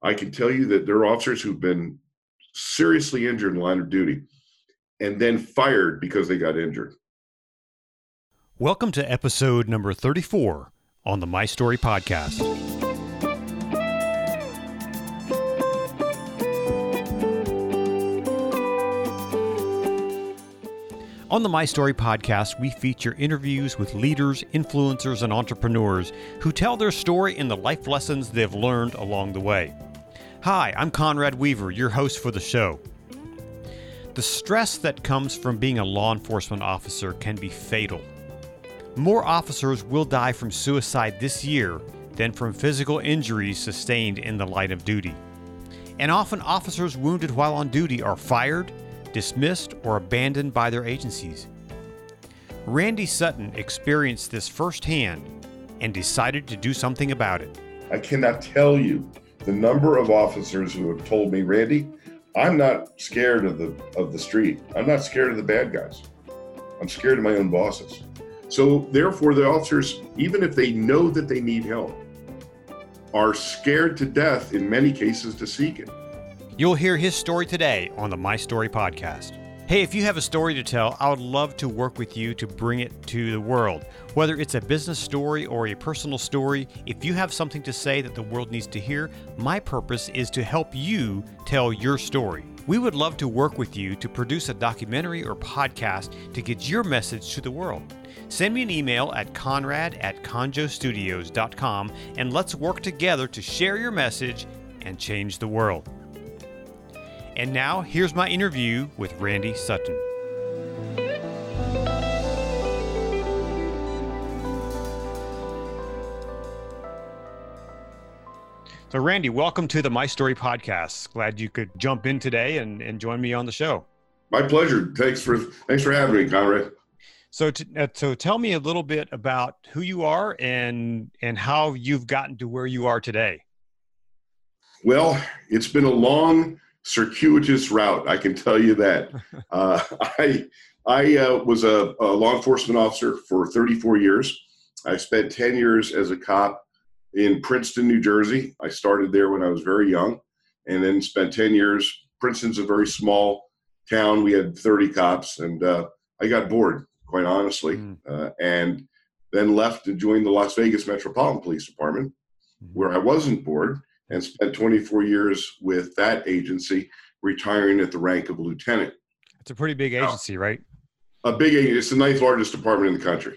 I can tell you that there are officers who've been seriously injured in line of duty and then fired because they got injured. Welcome to episode number 34 on the My Story podcast. On the My Story podcast, we feature interviews with leaders, influencers, and entrepreneurs who tell their story and the life lessons they've learned along the way. Hi, I'm Conrad Weaver, your host for the show. The stress that comes from being a law enforcement officer can be fatal. More officers will die from suicide this year than from physical injuries sustained in the line of duty. And often, officers wounded while on duty are fired, dismissed, or abandoned by their agencies. Randy Sutton experienced this firsthand and decided to do something about it. I cannot tell you the number of officers who have told me, Randy, I'm not scared of the of the street. I'm not scared of the bad guys. I'm scared of my own bosses. So therefore the officers, even if they know that they need help, are scared to death in many cases to seek it. You'll hear his story today on the My Story podcast. Hey, if you have a story to tell, I would love to work with you to bring it to the world. Whether it's a business story or a personal story, if you have something to say that the world needs to hear, my purpose is to help you tell your story. We would love to work with you to produce a documentary or podcast to get your message to the world. Send me an email at conrad at conjostudios.com and let's work together to share your message and change the world. And now, here's my interview with Randy Sutton. So, Randy, welcome to the My Story podcast. Glad you could jump in today and, and join me on the show. My pleasure. Thanks for thanks for having me, Conrad. So, to, uh, so tell me a little bit about who you are and and how you've gotten to where you are today. Well, it's been a long circuitous route. I can tell you that. Uh, I I uh, was a, a, law enforcement officer for 34 years. I spent 10 years as a cop in Princeton, New Jersey. I started there when I was very young, and then spent 10 years. Princeton's a very small town. We had 30 cops, and uh, I got bored, quite honestly, mm. and then left to join the Las Vegas Metropolitan Police Department, mm-hmm. where I wasn't bored and spent 24 years with that agency, retiring at the rank of lieutenant. It's a pretty big agency, now, right? A big agency. It's the ninth largest department in the country.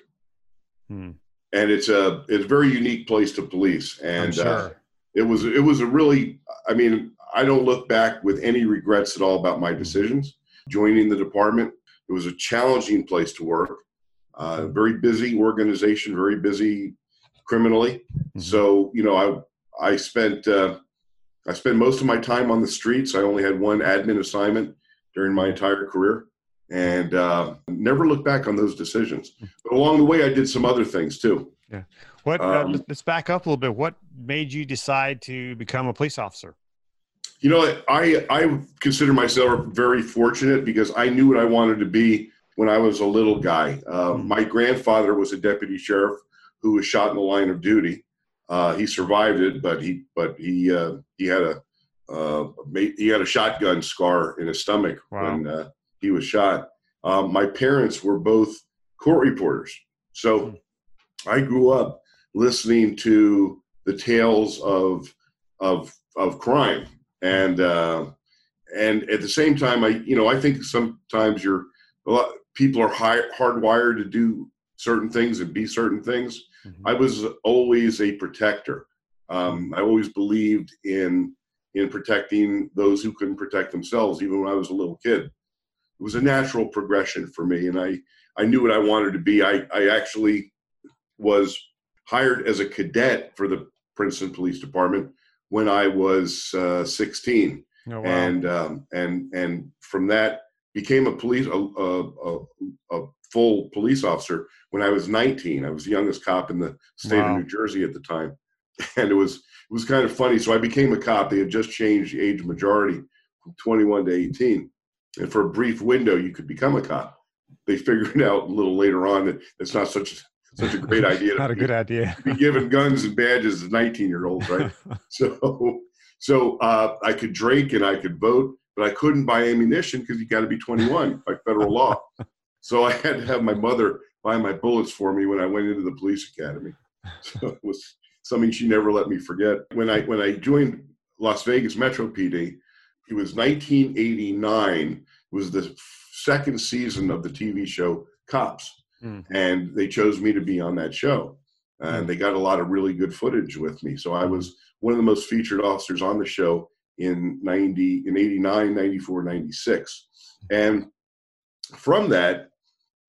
Hmm. And it's a it's a very unique place to police. And uh, sure. uh, it was it was a really I mean, I don't look back with any regrets at all about my decisions. Joining the department, it was a challenging place to work. Uh, very busy organization, very busy criminally. Mm-hmm. So, you know, I I spent uh, I spent most of my time on the streets. I only had one admin assignment during my entire career, and uh, never looked back on those decisions. But along the way, I did some other things too. Yeah. What? Uh, um, uh, let's back up a little bit. What made you decide to become a police officer? You know, I I consider myself very fortunate because I knew what I wanted to be when I was a little guy. Uh, mm-hmm. My grandfather was a deputy sheriff who was shot in the line of duty, uh, he survived it, but he but he uh, he had a uh, he had a shotgun scar in his stomach wow. when uh, he was shot. Um, my parents were both court reporters, so. I grew up listening to the tales of of of crime, and uh, and at the same time, I you know I think sometimes you're a lot people are high, hardwired to do certain things and be certain things Mm-hmm. I was always a protector. Um, I always believed in in protecting those who couldn't protect themselves, even when I was a little kid. It was a natural progression for me, and I I knew what I wanted to be. I I actually was hired as a cadet for the Princeton Police Department when I was uh, 16, oh, wow. and um, and and from that became a police a, a, a, full police officer when I was 19. I was the youngest cop in the state wow. of New Jersey at the time, and it was it was kind of funny. So I became a cop. They had just changed the age majority from 21 to 18, and for a brief window, you could become a cop. They figured out a little later on that it's not such such a great idea. not a be, good idea. be given guns and badges as 19 year olds, right? so So uh, I could drink and I could vote, but I couldn't buy ammunition because you got to be 21 by federal law. So I had to have my mother buy my bullets for me when I went into the police academy. So it was something she never let me forget. When I when I joined Las Vegas Metro PD, it was 1989. It was the second season of the TV show Cops, mm. and they chose me to be on that show. And mm. they got a lot of really good footage with me. So I was one of the most featured officers on the show in 90 in 89 94 96 and from that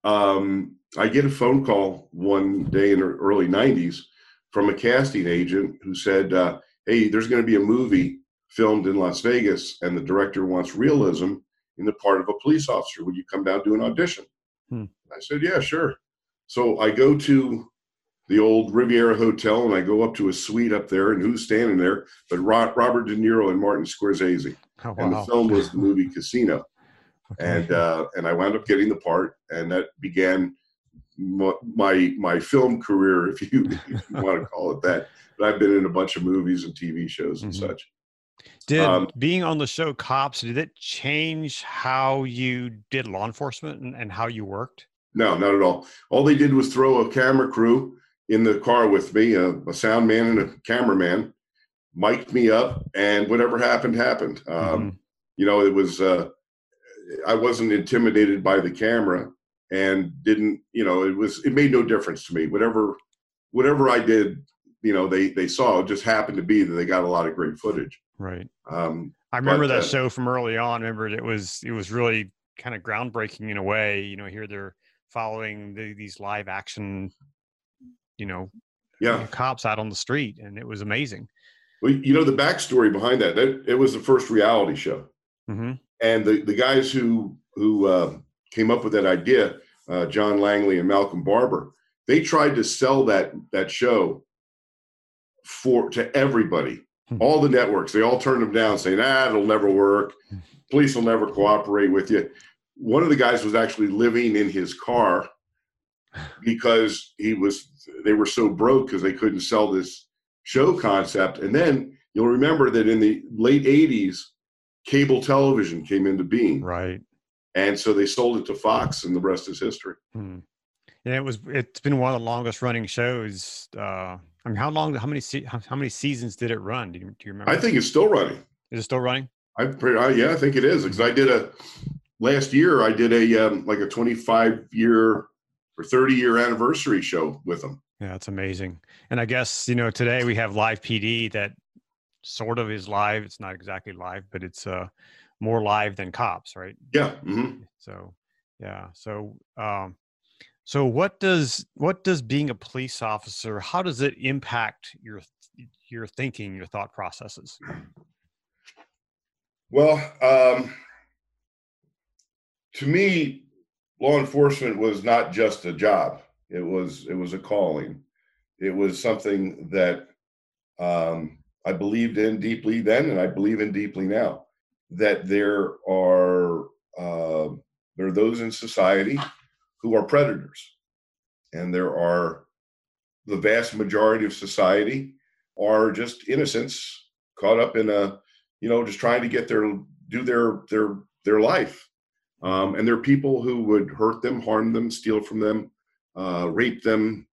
um, i get a phone call one day in the early 90s from a casting agent who said uh, hey there's going to be a movie filmed in las vegas and the director wants realism in the part of a police officer would you come down do an audition hmm. i said yeah sure so i go to the old Riviera Hotel, and I go up to a suite up there, and who's standing there but Robert De Niro and Martin Scorsese. Oh, wow. And the film was the movie Casino, okay. and uh, and I wound up getting the part, and that began my my film career, if you, if you want to call it that. But I've been in a bunch of movies and TV shows and mm-hmm. such. Did um, being on the show Cops did it change how you did law enforcement and, and how you worked? No, not at all. All they did was throw a camera crew in the car with me, a, a sound man and a cameraman, mic'd me up, and whatever happened happened. Um, mm-hmm. You know, it was uh, I wasn't intimidated by the camera, and didn't you know it was it made no difference to me. Whatever whatever I did, you know, they they saw. It just happened to be that they got a lot of great footage. Right. Um, I remember but, that uh, show from early on. I remember it was it was really kind of groundbreaking in a way. You know, here they're following the, these live action you know, yeah, cops out on the street, and it was amazing. Well, you know the backstory behind that. That it was the first reality show, mm-hmm. And the the guys who who uh, came up with that idea, uh, John Langley and Malcolm Barbour, they tried to sell that that show for to everybody, hmm. all the networks. They all turned them down, saying, "Ah, it'll never work. Hmm. Police will never cooperate with you." One of the guys was actually living in his car because he was they were so broke because they couldn't sell this show concept. And then you'll remember that in the late 80s, cable television came into being. Right. And so they sold it to Fox, and the rest is history. Hmm. Yeah, it was. It's been one of the longest running shows. Uh, I mean, how long? How many? How, how many seasons did it run? Do you, do you remember? I think it's still running. Is it still running? I, I yeah, I think it is because I did a last year. I did a um, like a twenty five year or 30 year anniversary show with them. Yeah, it's amazing. And I guess, you know, today we have live PD that sort of is live. It's not exactly live, but it's uh more live than cops, right? Yeah. Mm-hmm. So, yeah. So, um, so what does what does being a police officer? How does it impact your your thinking, your thought processes? Well, um, to me, law enforcement was not just a job. It was it was a calling. It was something that um, I believed in deeply then, and I believe in deeply now. That there are uh, there are those in society who are predators, and there are the vast majority of society are just innocents caught up in a you know just trying to get their do their their their life um, and there are people who would hurt them, harm them, steal from them, uh, rape them,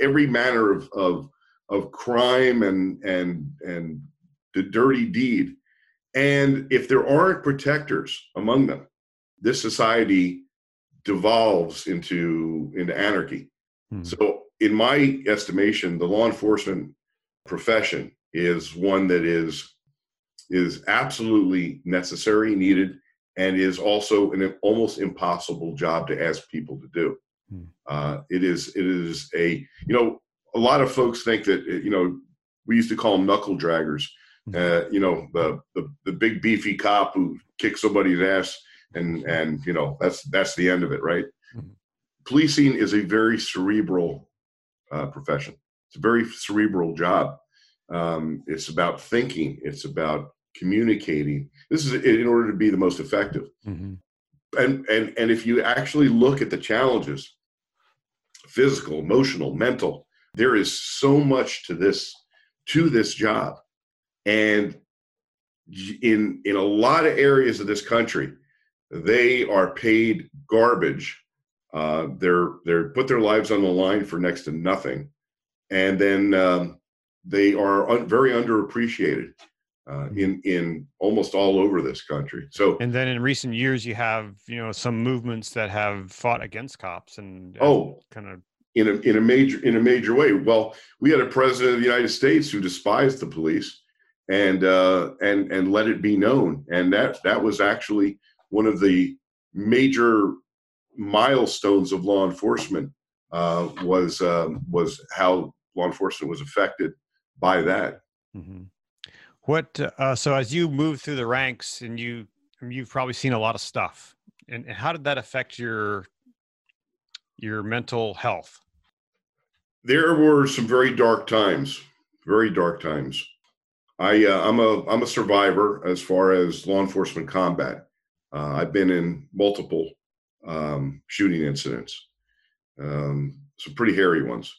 every manner of, of, of crime and, and, and the dirty deed. And if there aren't protectors among them, this society devolves into, into anarchy. Hmm. So, in my estimation, the law enforcement profession is one that is is absolutely necessary, needed, and is also an almost impossible job to ask people to do. Hmm. Uh, it is it is a you know a lot of folks think that you know we used to call them knuckle draggers. Hmm. Uh, you know the, the the big beefy cop who kicks somebody's ass and and you know that's that's the end of it, right? Mm-hmm. Policing is a very cerebral uh, profession. It's a very cerebral job. Um, it's about thinking. It's about communicating. This is in order to be the most effective. Mm-hmm. And and and if you actually look at the challenges, physical, emotional, mental, there is so much to this to this job, and in in a lot of areas of this country, they are paid garbage. Uh, they're they're put their lives on the line for next to nothing, and then um, they are un- very underappreciated uh, in in almost all over this country. So, and then in recent years, you have you know some movements that have fought against cops and oh, kind of in a in a major in a major way. Well, we had a president of the United States who despised the police and uh, and and let it be known, and that that was actually one of the major milestones of law enforcement uh, was um, was how law enforcement was affected by that. Mm-hmm. What uh, so as you move through the ranks and you you've probably seen a lot of stuff, and, and how did that affect your your mental health? There were some very dark times, very dark times. I uh, I'm a I'm a survivor as far as law enforcement combat. Uh, I've been in multiple um, shooting incidents, um, some pretty hairy ones.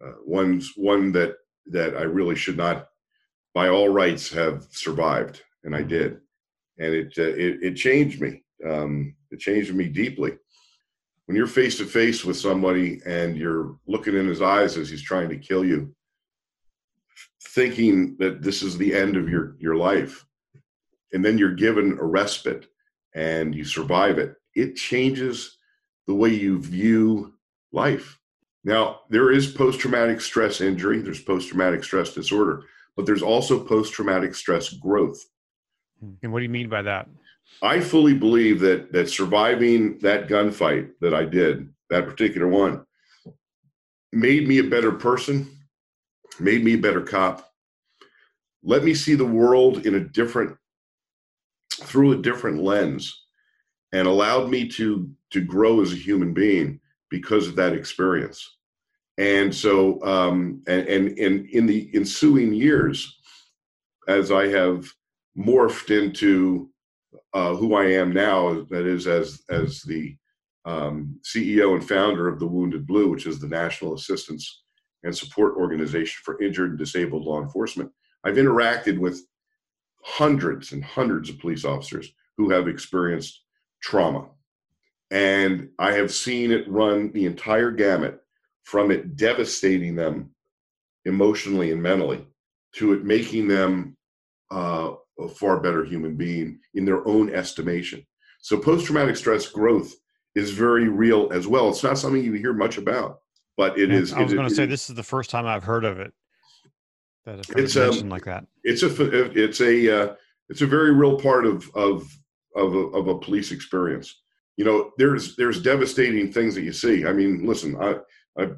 Uh, one's one that that I really should not, by all rights, have survived, and I did, and it uh, it, it, changed me. Um, it changed me deeply. When you're face to face with somebody and you're looking in his eyes as he's trying to kill you, thinking that this is the end of your your life, and then you're given a respite and you survive it, it changes the way you view life. Now, there is post traumatic stress injury, there's post traumatic stress disorder, but there's also post traumatic stress growth. Hmm. And what do you mean by that? I fully believe that that surviving that gunfight that I did, that particular one, made me a better person, made me a better cop, let me see the world in a different through a different lens and allowed me to to grow as a human being because of that experience. And so, um, and, and, and in the ensuing years, as I have morphed into uh, who I am now, that is, as as the um, CEO and founder of the Wounded Blue, which is the National Assistance and Support Organization for Injured and Disabled Law Enforcement. I've interacted with hundreds and hundreds of police officers who have experienced trauma. And I have seen it run the entire gamut from it devastating them emotionally and mentally to it making them uh, a far better human being in their own estimation. So post traumatic stress growth is very real as well. It's not something you hear much about, but it is. I was going to say this is the first time I've heard of it. That it's a, um, like that. It's a it's a uh, it's a very real part of of of a, of a police experience. You know, there's there's devastating things that you see. I mean, listen, I I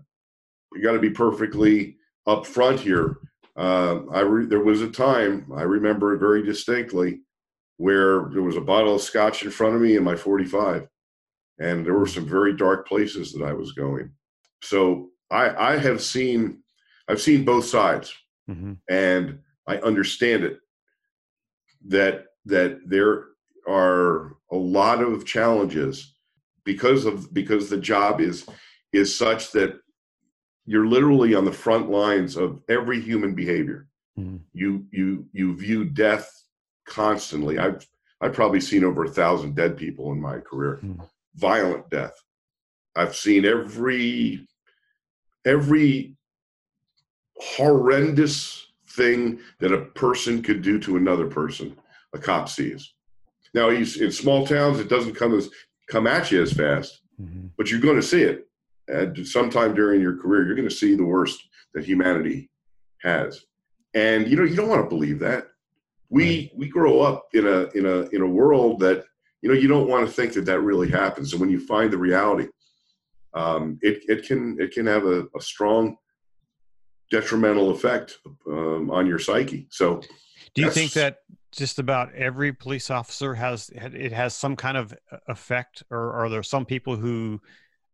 got to be perfectly upfront here. Uh, I re- there was a time I remember very distinctly where there was a bottle of scotch in front of me in my 45, and there were some very dark places that I was going. So I I have seen I've seen both sides, mm-hmm. and I understand it. That that there are a lot of challenges because of because the job is is such that you're literally on the front lines of every human behavior. Mm-hmm. You you you view death constantly. I've I've probably seen over a thousand dead people in my career, mm-hmm. violent death. I've seen every every horrendous thing that a person could do to another person. A cop sees. Now, he's in small towns. It doesn't come as come at you as fast, mm-hmm. but you're going to see it. And sometime during your career, you're going to see the worst that humanity has. And you know, you don't want to believe that. We we grow up in a in a in a world that you know you don't want to think that that really happens. And when you find the reality, um, it it can it can have a, a strong detrimental effect um, on your psyche. So, do you think that just about every police officer has it has some kind of effect, or are there some people who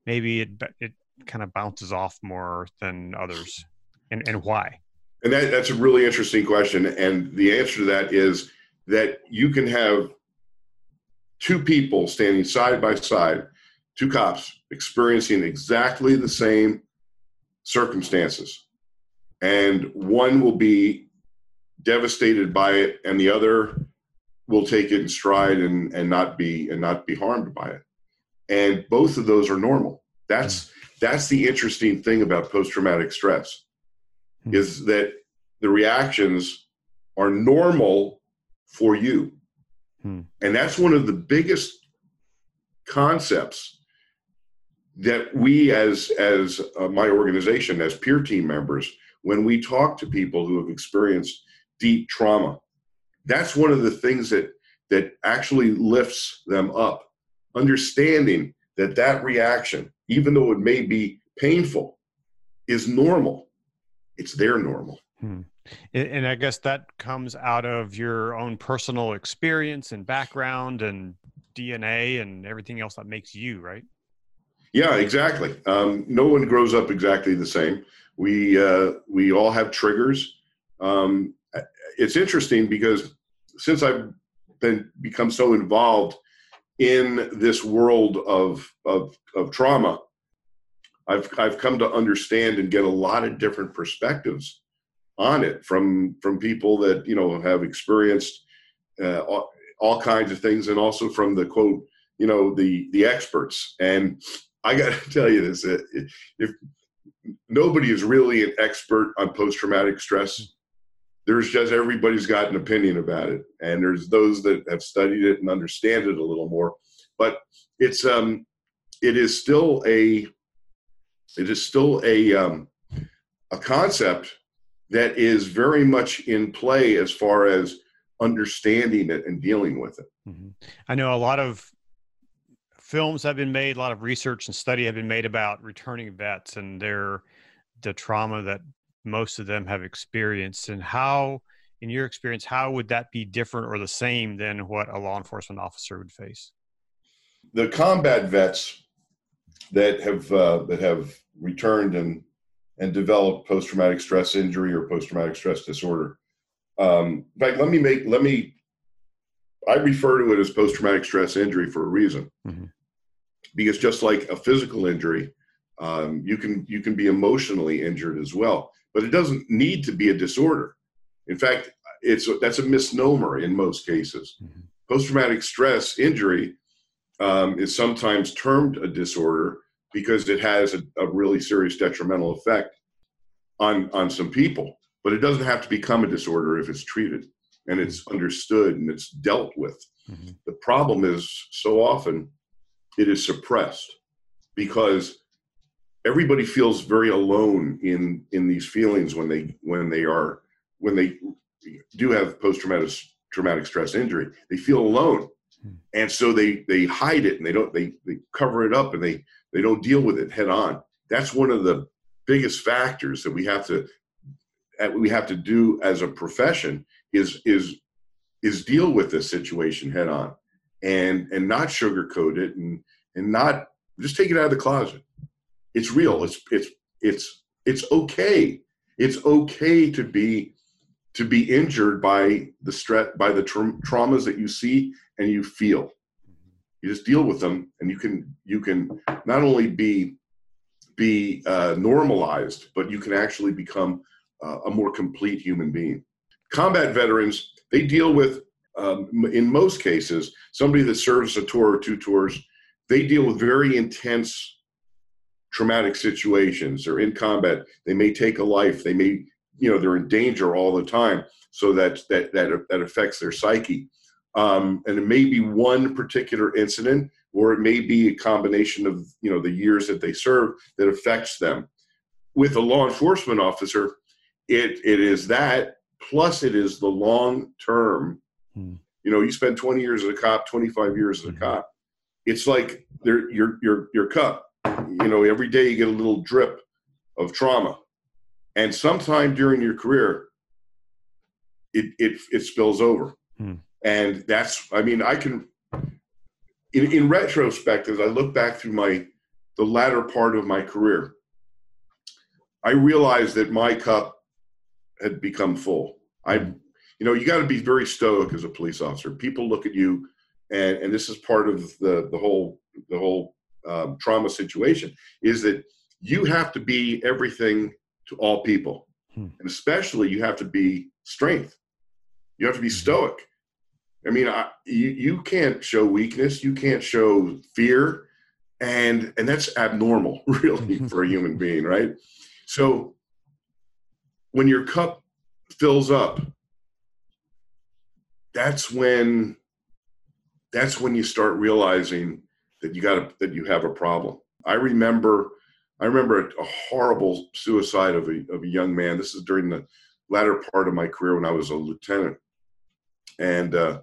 maybe it it kind of bounces off more than others, and and why? And that, that's a really interesting question, and the answer to that is that you can have two people standing side by side, two cops experiencing exactly the same circumstances, and one will be devastated by it, and the other will take it in stride and and not be and not be harmed by it. And both of those are normal. That's that's the interesting thing about post traumatic stress hmm. is that the reactions are normal for you. Hmm. And that's one of the biggest concepts that we as as uh, my organization as peer team members when we talk to people who have experienced deep trauma that's one of the things that that actually lifts them up understanding that that reaction even though it may be painful is normal. It's their normal. Hmm. and i guess that comes out of your own personal experience and background and dna and everything else that makes you right? Yeah exactly. Um, no one grows up exactly the same. We uh, we all have triggers. Um, it's interesting because since I've been become so involved in this world of of, of trauma, I've I've come to understand and get a lot of different perspectives on it from from people that you know have experienced uh, all, all kinds of things, and also from the quote you know the the experts. And I got to tell you this: if nobody is really an expert on post traumatic stress there's just everybody's got an opinion about it. And there's those that have studied it and understand it a little more. But it's um it is still a it is still a um a concept that is very much in play as far as understanding it and dealing with it. Mm-hmm. i know a lot of films have been made a lot of research and study have been made about returning vets and their the trauma that most of them have experienced and how in your experience how would that be different or the same than what a law enforcement officer would face? The combat vets that have uh, that have returned and and developed post-traumatic stress injury or post-traumatic stress disorder um, in fact let me make let me i refer to it as post-traumatic stress injury for a reason. Mm-hmm. because just like a physical injury um, you can you can be emotionally injured as well but it doesn't need to be a disorder. In fact, it's that's a misnomer in most cases. Mm-hmm. Post-traumatic stress injury um, is sometimes termed a disorder because it has a, a, really serious detrimental effect on on some people. But it doesn't have to become a disorder if it's treated and it's mm-hmm. understood and it's dealt with. Mm-hmm. The problem is so often it is suppressed because everybody feels very alone in in these feelings when they when they are when they do have post traumatic traumatic stress injury. They feel alone. Hmm. and so they they hide it and they don't they they cover it up and they they don't deal with it head on. That's one of the biggest factors that we have to that we have to do as a profession is is is deal with this situation head on and and not sugarcoat it and and not just take it out of the closet it's real. It's it's it's it's okay. It's okay to be to be injured by the stress by the tra- traumas that you see and you feel. You just deal with them, and you can you can not only be be uh, normalized, but you can actually become uh, a more complete human being. Combat veterans they deal with um, in most cases somebody that serves a tour or two tours. They deal with very intense traumatic situations or in combat they may take a life they may you know they're in danger all the time so that that that, that affects their psyche. Um, and it may be one particular incident or it may be a combination of you know the years that they serve that affects them. With a law enforcement officer it it is that plus it is the long term. Hmm. you know you spend 20 years as a cop 25 years as a mm-hmm. cop. It's like your your your cup you know, every day you get a little drip of trauma. And sometime during your career, it, it, it spills over. Hmm. And that's, I mean, I can, in, in retrospect, as I look back through my, the latter part of my career, I realized that my cup had become full. I, you know, you got to be very stoic as a police officer. People look at you, and and this is part of the the whole the whole um, trauma situation is that you have to be everything to all people hmm. and especially you have to be strength you have to be hmm. stoic I mean, I, you you can't show weakness, you can't show fear, and and that's abnormal, really, for a human being, right? So when your cup fills up, that's when that's when you start realizing that you got a, that you have a problem. I remember I remember a, a, horrible suicide of a of a young man. This is during the latter part of my career when I was a lieutenant, and uh,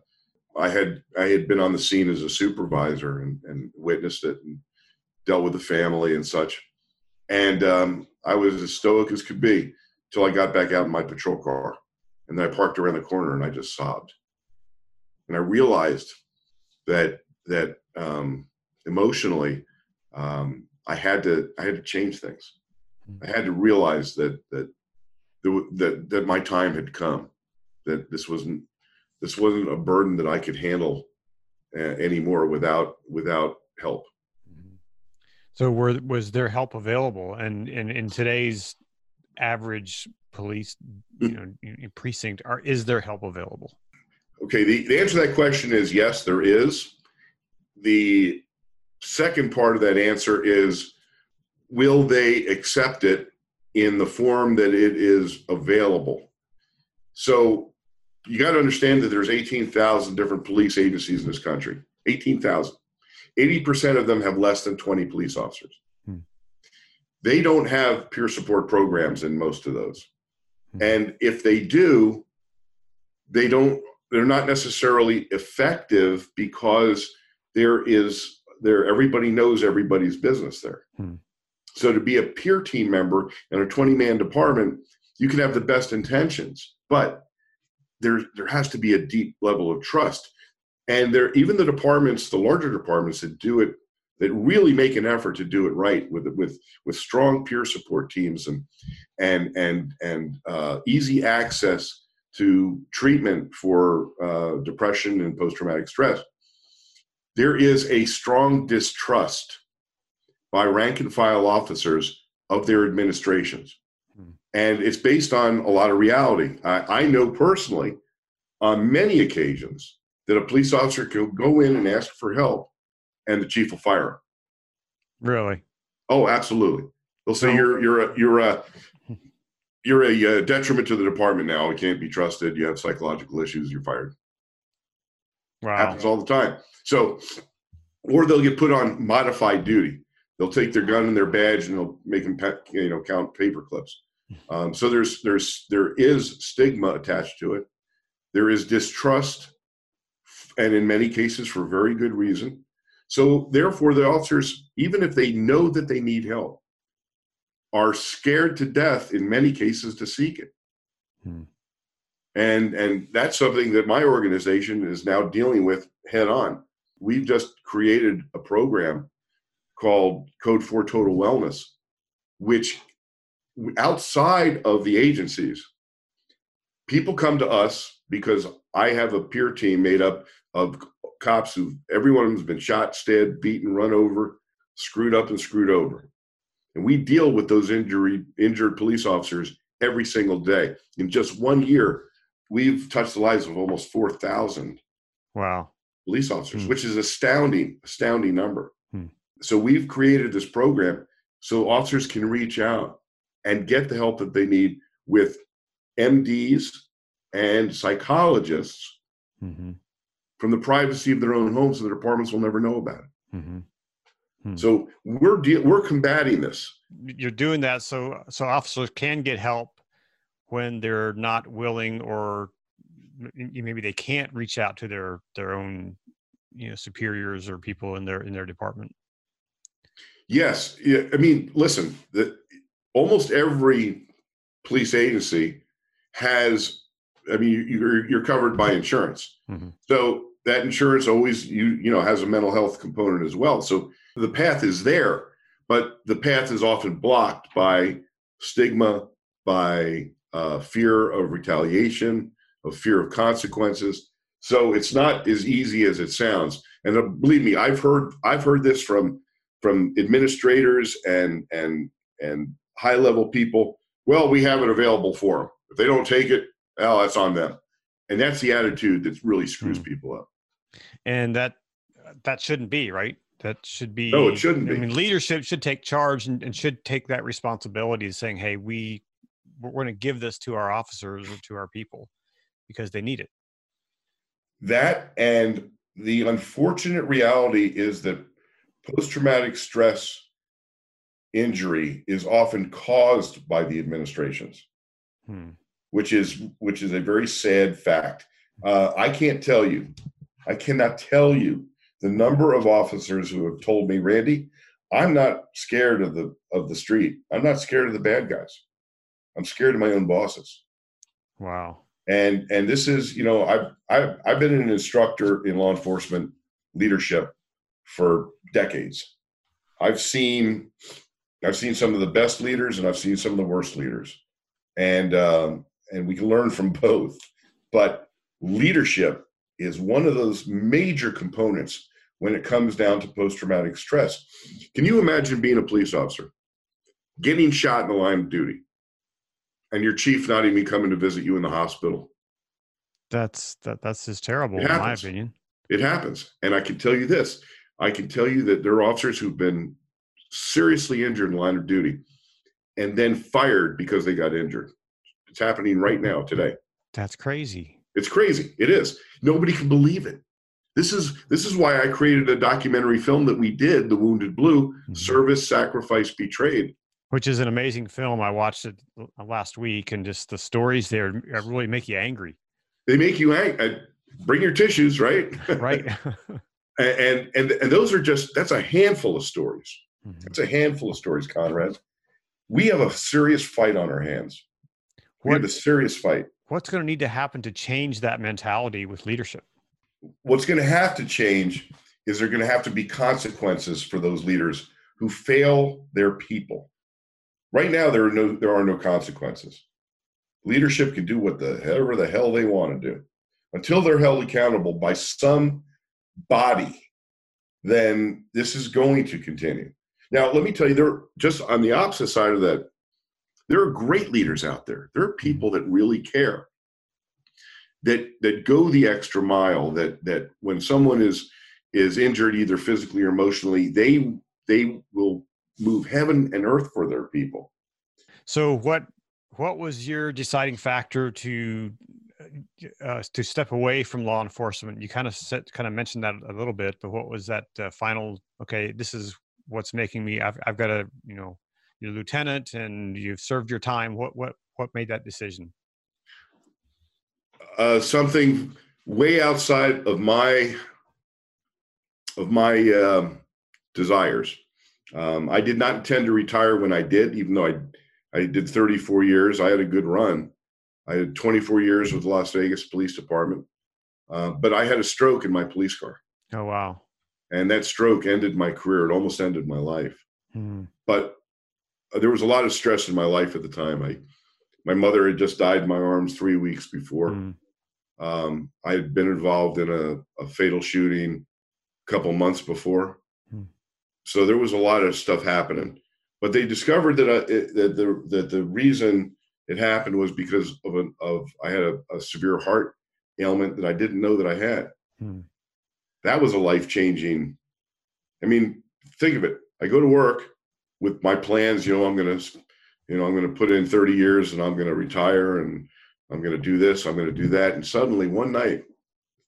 I had I had been on the scene as a supervisor and, and witnessed it and dealt with the family and such. And um, I was as stoic as could be till I got back out in my patrol car, and then I parked around the corner and I just sobbed, and I realized that that um, emotionally um, I had to I had to change things. Hmm. I had to realize that that that that my time had come. That this wasn't this wasn't a burden that I could handle uh, anymore without without help. Mm-hmm. So, were was there help available? And in in today's average police, you know, precinct, are is there help available? Okay, the, the answer to that question is yes, there is. The second part of that answer is will they accept it in the form that it is available? So you got to understand that there's 18,000 different police agencies in this country. 18,000. 80% of them have less than 20 police officers. Hmm. They don't have peer support programs in most of those. Hmm. And if they do, they don't they're not necessarily effective because there is there everybody knows everybody's business there. Hmm. So to be a peer team member in a 20 man department, you can have the best intentions, but there there has to be a deep level of trust. And there even the departments, the larger departments that do it that really make an effort to do it right with with with strong peer support teams and and and and uh, easy access to treatment for uh, depression and post traumatic stress there is a strong distrust by rank and file officers of their administrations. Hmm. And it's based on a lot of reality. I, I, know personally, on many occasions, that a police officer can go in and ask for help, and the chief will fire him. Really? Oh, absolutely. They'll say you're you're a, you're a you're a, uh, detriment to the department now. You can't be trusted. You have psychological issues. You're fired. Wow. Happens all the time. So, or they'll get put on modified duty. They'll take their gun and their badge and they'll make them, you know, count paper clips. Um, so there's there's there is stigma attached to it. There is distrust, and in many cases for very good reason. So therefore, the officers, even if they know that they need help, are scared to death in many cases to seek it. Hmm. And and that's something that my organization is now dealing with head on we've just created a program called Code for Total Wellness, which outside of the agencies, people come to us because I have a peer team made up of cops who every one of them has been shot, stabbed, beaten, run over, screwed up, and screwed over. And we deal with those injury, injured police officers every single day. In just one year, we've touched the lives of almost 4,000. Wow police officers, hmm. which is astounding, astounding number. Hmm. So we've created this program so officers can reach out and get the help that they need with MDs and psychologists mm-hmm. from the privacy of their own homes, so the departments will never know about it. Mm-hmm. Hmm. So we're de- we're combating this. You're doing that so so officers can get help when they're not willing or maybe they can't reach out to their their own you know superiors or people in their in their department? Yes. Yeah, i mean listen the, almost every police agency has i mean you're, you're covered by insurance. Mm-hmm. so that insurance always you you know has a mental health component as well. So the path is there but the path is often blocked by stigma by uh, fear of retaliation of fear of consequences. So it's not as easy as it sounds. And uh, believe me, I've heard I've heard this from from administrators and and and high level people. Well, we have it available for them. If they don't take it, well, that's on them. And that's the attitude that really screws Hmm. people up. and that that shouldn't be right that should be No, it shouldn't i be. mean leadership should take charge and, and should take that responsibility of saying hey we we're going to give this to our officers or to our people because they need it That and the unfortunate reality is that post traumatic stress injury is often caused by the administrations, Hmm. which is which is a very sad fact. Uh, I can't tell you, I cannot tell you the number of officers who have told me, Randy, I'm not scared of the of the street. I'm not scared of the bad guys. I'm scared of my own bosses wow and and this is you know I've I've I've been an instructor in law enforcement leadership for decades. I've seen I've seen some of the best leaders and I've seen some of the worst leaders, and um, and we can learn from both. But leadership is one of those major components when it comes down to post traumatic stress. Can you imagine being a police officer, getting shot in the line of duty? And your chief not even coming to visit you in the hospital. that's that that's just terrible in my opinion It happens. And I can tell you this I can tell you that there are officers who've been seriously injured in line of duty and then fired because they got injured. It's happening right now today. that's crazy It's crazy. It is. Nobody can believe it. This is this is why I created a documentary film that we did, The Wounded Blue, Mhm. Service, Sacrifice, Betrayed. Which is an amazing film i watched it last week and just the stories there uh, really make you angry They make you angry. Bring your tissues, right? right and, and and those are just that's a handful of stories. Mhm. It's a handful of stories, Conrad. We have a serious fight on our hands. We what, have a serious fight. what's going to need to happen to change that mentality with leadership What's going to have to change is there going to have to be consequences for those leaders who fail their people. Right now, there are no there are no consequences. Leadership can do what the whatever the hell they want to do until they're held accountable by some body. Then this is going to continue. Now, let me tell you, there just on the opposite side of that, there are great leaders out there. There are people that really care, that that go the extra mile. That that when someone is is injured, either physically or emotionally, they they will move heaven and earth for their people. So what what was your deciding factor to uh, to step away from law enforcement? You kind of said, kind of mentioned that a little bit, but what was that uh, final? Okay, this is what's making me. I've I've got a you know you're a lieutenant and you've served your time. What what what made that decision? Uh, something way outside of my of my um desires. Um, I did not intend to retire when I did, even though I I did 34 years. I had a good run. I had 24 years with the Las Vegas Police Department, uh, but I had a stroke in my police car, Oh wow. and that stroke ended my career. It almost ended my life. Hmm. But uh, there was a lot of stress in my life at the time. I my mother had just died in my arms three weeks before. Hmm. Um, I had been involved in a, a fatal shooting a couple months before. So there was a lot of stuff happening. But they discovered that I, it, that the that the reason it happened was because of an of I had a, a severe heart ailment that I didn't know that I had. Hmm. That was a life changing. I mean, think of it. I go to work with my plans. You know, I'm gonna, you know, I'm gonna put in 30 years and I'm gonna retire and I'm going to do this, I'm going to do that. And suddenly one night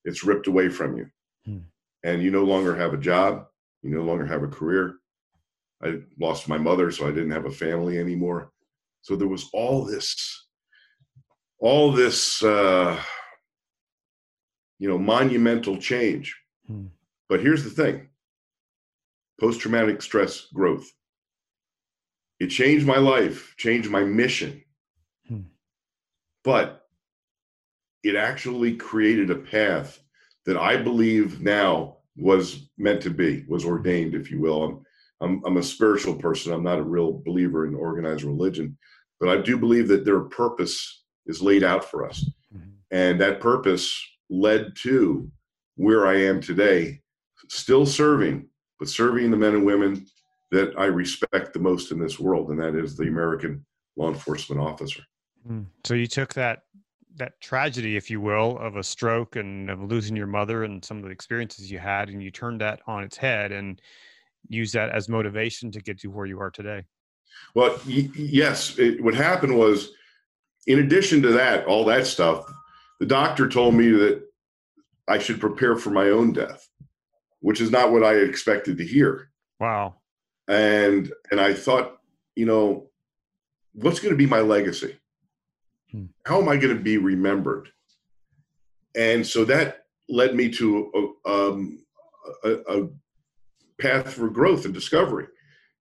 it's ripped away from you. Hmm. And you no longer have a job, you no longer have a career. I lost my mother, so I didn't have a family anymore. So there was all this, all this, uh, you know, monumental change. Hmm. But here's the thing post traumatic stress growth. It changed my life, changed my mission but it actually created a path that I believe now was meant to be, was ordained, if you will. I'm, I'm, I'm a spiritual person. I'm not a real believer in organized religion, but I do believe that their purpose is laid out for us. Mhm. And that purpose led to where I am today, still serving, but serving the men and women that I respect the most in this world, and that is the American law enforcement officer. Mm. So you took that that tragedy, if you will, of a stroke and of losing your mother and some of the experiences you had, and you turned that on its head and use that as motivation to get to where you are today. Well, y- yes. It, what happened was, in addition to that, all that stuff, the doctor told me that I should prepare for my own death, which is not what I expected to hear. Wow. And and I thought, you know, what's going to be my legacy? Hmm. How am I going to be remembered? And so that led me to a, um, a, a path for growth and discovery.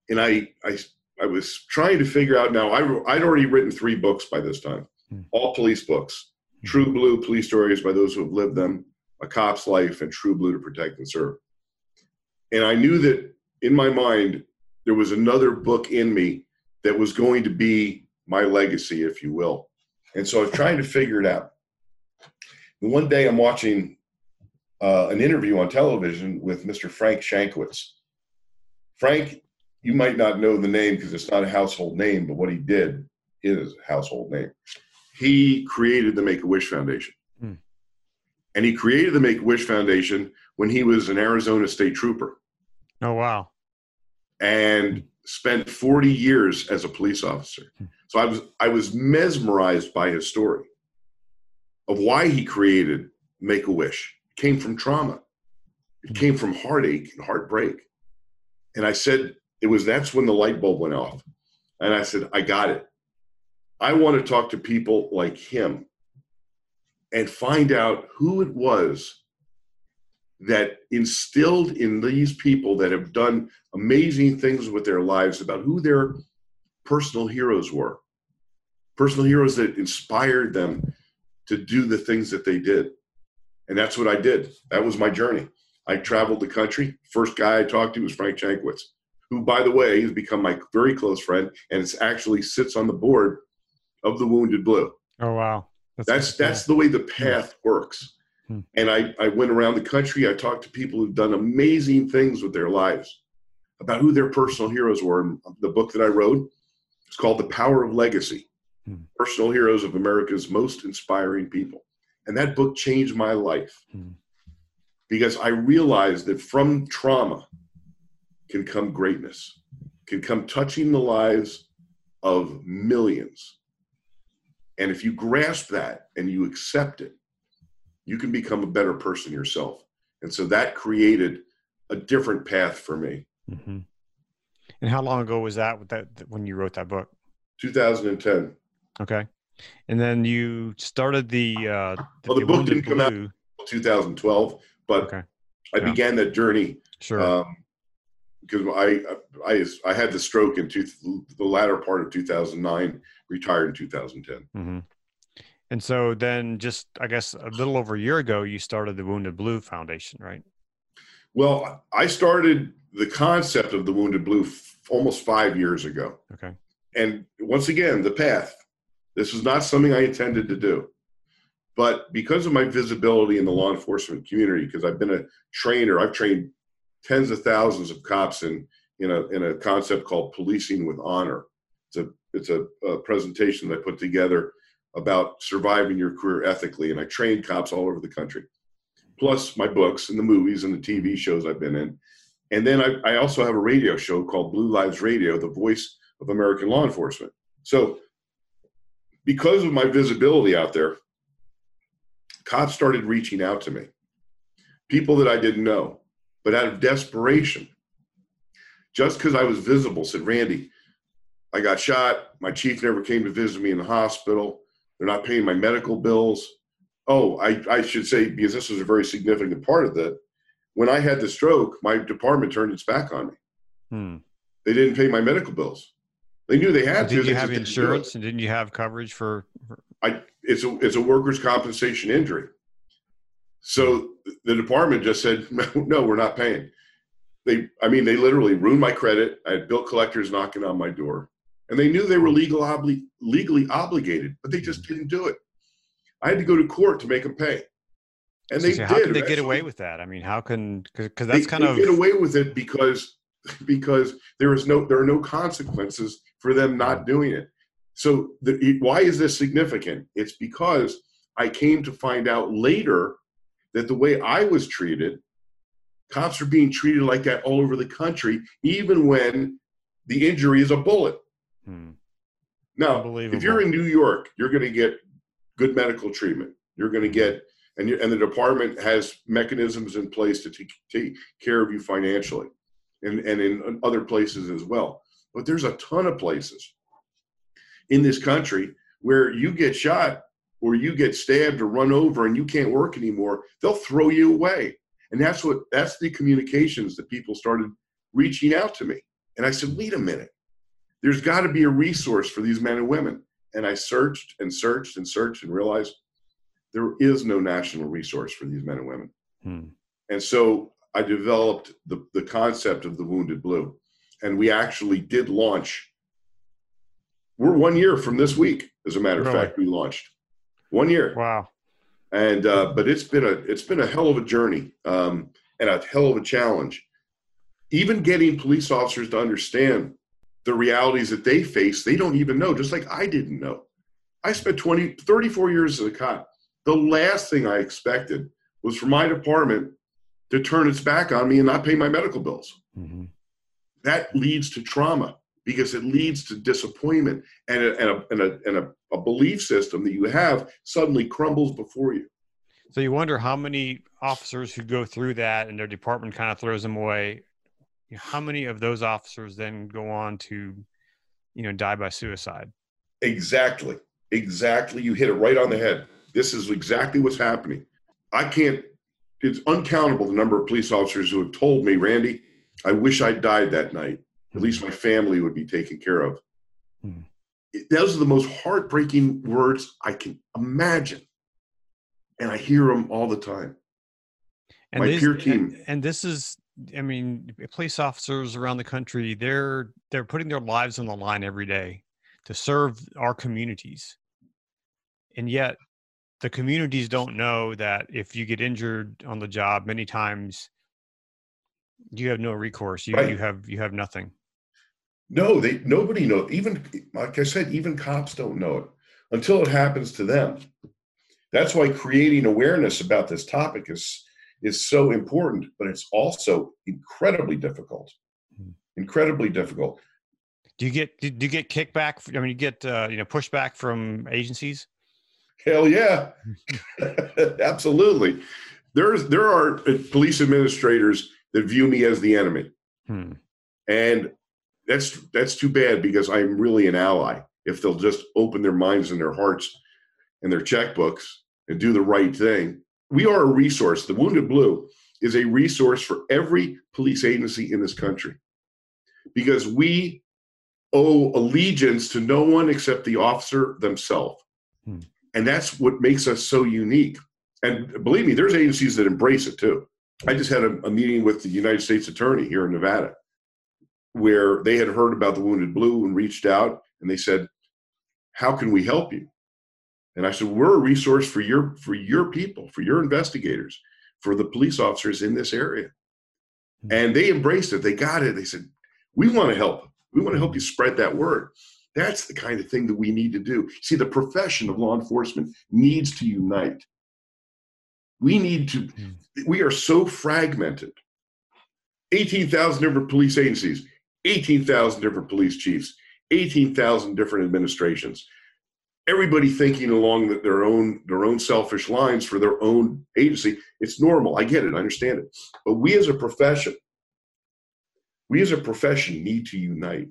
And I, I, I was trying to figure out now, I, I'd already written three books by this time, hmm. all police books, hmm. True Blue police stories by those who have lived them, A Cop's Life, and True Blue to Protect and Serve. And I knew that in my mind, there was another book in me that was going to be my legacy, if you will. And so I was trying to figure it out. And one day I'm watching uh, an interview on television with Mr. Frank Shankwitz. Frank, you might not know the name because it's not a household name, but what he did is a household name. He created the Make a Wish Foundation. Hmm. And he created the Make a Wish Foundation when he was an Arizona state trooper. Oh, wow. And spent 40 years as a police officer. Hmm. So I was I was mesmerized by his story of why he created Make a Wish came from trauma. It mm-hmm. came from heartache and heartbreak. And I said, it was that's when the light bulb went off. And I said, I got it. I want to talk to people like him and find out who it was that instilled in these people that have done amazing things with their lives about who their personal heroes were. Personal heroes that inspired them to do the things that they did. And that's what I did. That was my journey. I traveled the country. First guy I talked to was Frank Shankwitz, who, by the way, has become my very close friend, and it's actually sits on the board of the Wounded Blue. Oh wow, that's that's, that's the way the path works. Hmm. And I, I went around the country. I talked to people who've done amazing things with their lives about who their personal heroes were. And the book that I wrote is called The Power of Legacy hmm. Personal Heroes of America's Most Inspiring People. And that book changed my life hmm. because I realized that from trauma can come greatness, can come touching the lives of millions. And if you grasp that and you accept it, you can become a better person yourself. And so that created a different path for me. Mm-hmm. And how long ago was that, that when you wrote that book? 2010. Okay. And then you started the. Uh, the well, the book didn't come out 2012, but okay. I yeah. began that journey. Sure. Um, because I, I I had the stroke in two, the latter part of 2009, retired in 2010. Mm-hmm. And so then, just I guess a little over a year ago, you started the Wounded Blue Foundation, right? Well, I started the concept of the Wounded Blue f- almost five years ago. Okay. And once again, the path. This was not something I intended to do. But because of my visibility in the law enforcement community, because I've been a trainer, I've trained tens of thousands of cops in, in, a, in a concept called policing with honor. It's a, it's a, a presentation that I put together about surviving your career ethically. And I trained cops all over the country, plus my books and the movies and the TV shows I've been in. And then I, I also have a radio show called Blue Lives Radio, the voice of American law enforcement. So because of my visibility out there, cops started reaching out to me. People that I didn't know, but out of desperation, just because I was visible, said, Randy, I got shot. My chief never came to visit me in the hospital. They're not paying my medical bills. Oh, I, I should say, because this was a very significant part of that. When I had the stroke, my department turned its back on me. Hmm. They didn't pay my medical bills. They knew they had to. Did you have insurance and didn't you have coverage for, for? I it's a it's a workers' compensation injury. So the department just said, no, we're not paying. They, I mean, they literally ruined my credit. I had bill collectors knocking on my door, and they knew they were legal obli- legally obligated, but they just didn't do it. I had to go to court to make them pay, and so they how did. How can they get away with that? I mean, how can because that's they, kind they of get away with it because because there is no there are no consequences for them not doing it. So the, why is this significant? It's because I came to find out later that the way I was treated, cops are being treated like that all over the country, even when the injury is a bullet. Hmm. Now, if you're in New York, you're going to get good medical treatment. You're going to get, and, and the department has mechanisms in place to take, take care of you financially and, and in other places as well. But there's a ton of places in this country where you get shot or you get stabbed or run over and you can't work anymore, they'll throw you away. And that's what that's the communications that people started reaching out to me. And I said, wait a minute, there's got to be a resource for these men and women. And I searched and searched and searched and realized there is no national resource for these men and women. Hmm. And so I developed the, the concept of the Wounded Blue. And we actually did launch. We're one year from this week, as a matter of fact, we launched. One year. Wow. And uh, but it's been a it's been a hell of a journey um, and a hell of a challenge. Even getting police officers to understand the realities that they face, they don't even know, just like I didn't know. I spent 20, 34 years as a cop. The last thing I expected was for my department to turn its back on me and not pay my medical bills. Mm-hmm. That leads to trauma because it leads to disappointment and a, and, a, and, a, and a, a belief system that you have suddenly crumbles before you. So you wonder how many officers who go through that and their department kind of throws them away. How many of those officers then go on to, you know, die by suicide? Exactly. Exactly. You hit it right on the head. This is exactly what's happening. I can't, it's uncountable the number of police officers who have told me, Randy, I wish I died that night at least my family would be taken care of. Hmm. Those are the most heartbreaking words I can imagine. And I hear them all the time. And my peer team. And, and this is, I mean, police officers around the country, they're they're putting their lives on the line every day to serve our communities. And yet the communities don't know that if you get injured on the job many times you have no recourse you, right. you have you have nothing no, they nobody knows. Even like I said, even cops don't know it until it happens to them. That's why creating awareness about this topic is is so important, but it's also incredibly difficult. Hmm. Incredibly difficult. Do you get do you get kickback? I mean, you get uh, you know pushback from agencies. Hell yeah, absolutely. There's there are police administrators that view me as the enemy, hmm. and that's that's too bad because I'm really an ally. If they'll just open their minds and their hearts and their checkbooks and do the right thing, we are a resource. The Wounded Blue is a resource for every police agency in this country because we owe allegiance to no one except the officer themselves. Hmm. And that's what makes us so unique. And believe me, there's agencies that embrace it too. I just had a, a meeting with the United States Attorney here in Nevada where they had heard about the Wounded Blue and reached out and they said, "How can we help you?" And I said, "We're a resource for your for your people, for your investigators, for the police officers in this area." Hmm. And they embraced it. They got it. They said, "We want to help. We want to help you spread that word." That's the kind of thing that we need to do. See, the profession of law enforcement needs to unite. We need to, hmm. we are so fragmented. 18,000 different police agencies. 18,000 different police chiefs, 18,000 different administrations. Everybody thinking along their own their own selfish lines for their own agency. It's normal. I get it. I understand it. But we as a profession, we as a profession need to unite,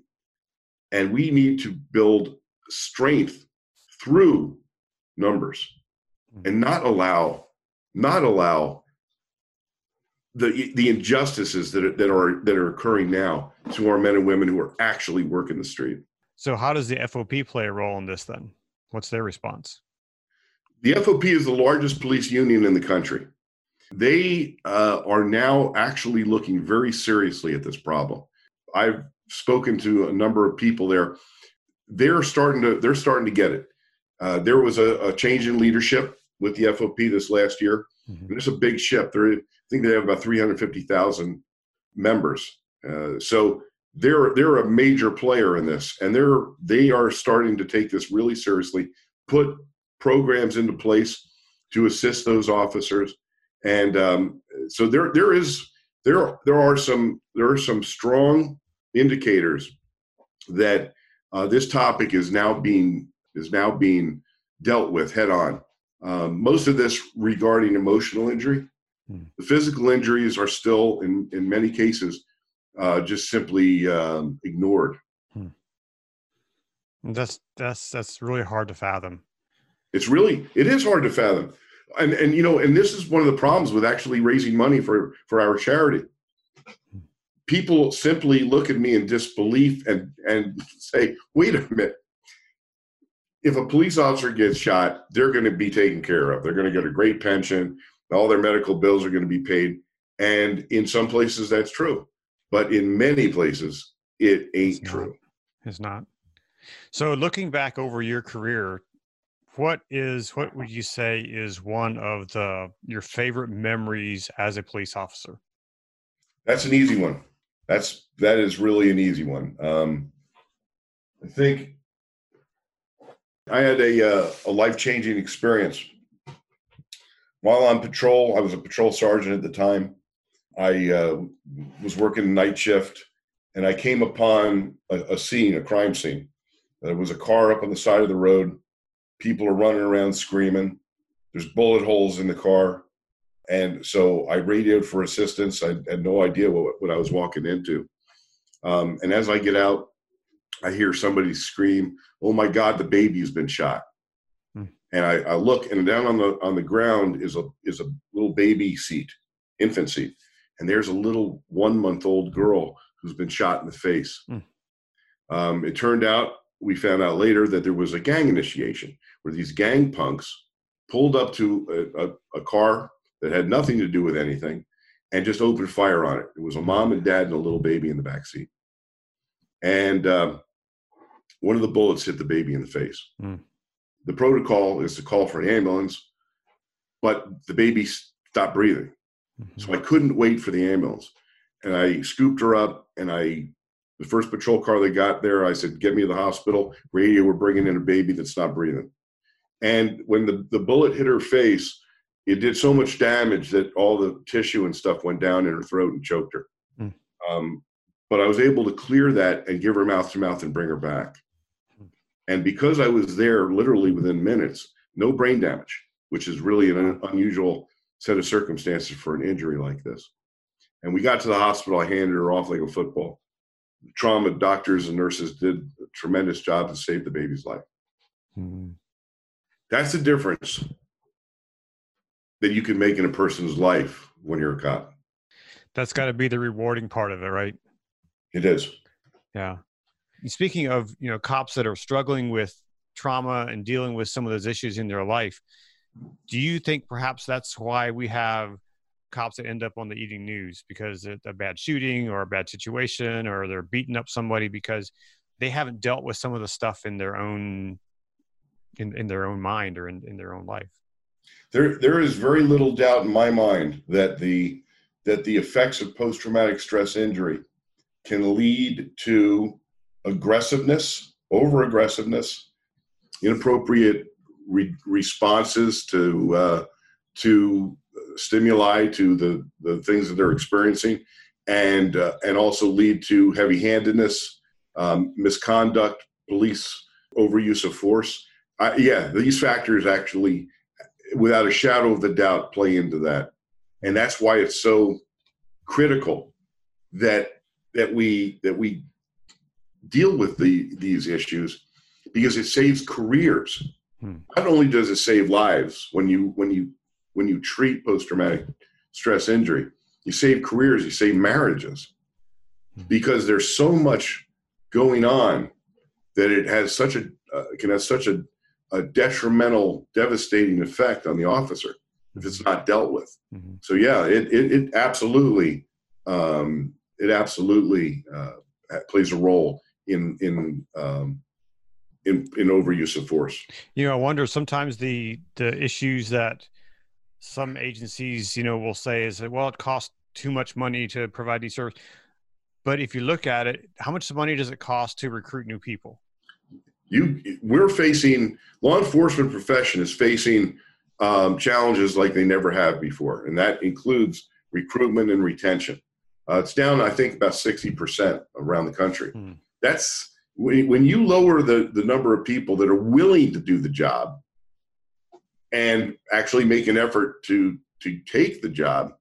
and we need to build strength through numbers, and not allow not allow the the injustices that are, that are that are occurring now to our men and women who are actually working the street. So, how does the FOP play a role in this then? What's their response? The FOP is the largest police union in the country. They uh, are now actually looking very seriously at this problem. I've spoken to a number of people there. They're starting to they're starting to get it. Uh, there was a, a, change in leadership with the FOP this last year. Mm-hmm. It's a big ship. There I think they have about 350,000 members. Uh, so they're they're a major player in this, and they're they are starting to take this really seriously, put programs into place to assist those officers. And um, so there there is there there are some there are some strong indicators that uh, this topic is now being is now being dealt with head on. Um, most of this regarding emotional injury. Hmm. The physical injuries are still, in in many cases, uh, just simply um, ignored. Hmm. That's that's that's really hard to fathom. It's really it is hard to fathom, and and you know, and this is one of the problems with actually raising money for for our charity. People simply look at me in disbelief and and say, "Wait a minute." If a police officer gets shot, they're going to be taken care of. They're going to get a great pension. All their medical bills are going to be paid. And in some places, that's true. But in many places, it ain't it's true. It's not. So, looking back over your career, what is what would you say is one of the your favorite memories as a police officer? That's an easy one. That's that is really an easy one. Um, I think I had a uh, a life changing experience while on patrol. I was a patrol sergeant at the time. I uh, was working night shift, and I came upon a, a scene, a crime scene. There was a car up on the side of the road. People are running around screaming. There's bullet holes in the car. And so I radioed for assistance. I had no idea what, what I was walking into. Um, and as I get out, I hear somebody scream, "Oh my God, the baby has been shot!" Hmm. And I, I, look, and down on the on the ground is a is a little baby seat, infant seat, and there's a little one month old girl who's been shot in the face. Hmm. Um, it turned out we found out later that there was a gang initiation where these gang punks pulled up to a, a, a, car that had nothing to do with anything and just opened fire on it. It was a mom and dad and a little baby in the back seat. And uh, one of the bullets hit the baby in the face. Mm. The protocol is to call for an ambulance, but the baby stopped breathing. Mm-hmm. So I couldn't wait for the ambulance. And I scooped her up and I the first patrol car they got there, I said, "Get me to the hospital." Radio, we're bringing in a baby that's not breathing. And when the, the bullet hit her face, it did so much damage that all the tissue and stuff went down in her throat and choked her. Mm. Um, but I was able to clear that and give her mouth to mouth and bring her back. Mm. And because I was there literally within minutes, no brain damage, which is really an unusual set of circumstances for an injury like this. And we got to the hospital. I handed her off like a football trauma doctors and nurses did a tremendous job to save the baby's life. Mm-hmm. That's the difference that you can make in a person's life when you're a cop. That's got to be the rewarding part of it, right? It is. Yeah. Speaking of, you know, cops that are struggling with trauma and dealing with some of those issues in their life, do you think perhaps that's why we have cops that end up on the evening news because of a bad shooting or a bad situation or they're beating up somebody because they haven't dealt with some of the stuff in their own in, in their own mind or in, in their own life there there is very little doubt in my mind that the that the effects of post-traumatic stress injury can lead to aggressiveness over aggressiveness inappropriate re- responses to uh, to stimuli to the, the things that they're experiencing and uh, and also lead to heavy-handedness, um, misconduct, police overuse of force. Yeah, these factors actually, without a shadow of a doubt, play into that, and that's why it's so critical that that we that we deal with the these issues because it saves careers. Hmm. Not only does it save lives when you when you when you treat post traumatic stress injury. You save careers, you save marriages hmm. because there's so much going on that it has such a uh, can have such a, a detrimental, devastating effect on the officer if it's not dealt with. Mm-hmm. So yeah, it it, it absolutely um, it absolutely uh, plays a role in in um, in in overuse of force. You know, I wonder sometimes the the issues that some agencies, you know, will say is that, well, it costs too much money to provide these services. But if you look at it, how much money does it cost to recruit new people? You, we're facing law enforcement profession is facing um, challenges like they never have before, and that includes recruitment and retention. Uh, it's down, I think, about 60% around the country. Hmm. That's when, when you lower the, the number of people that are willing to do the job and actually make an effort to, to take the job,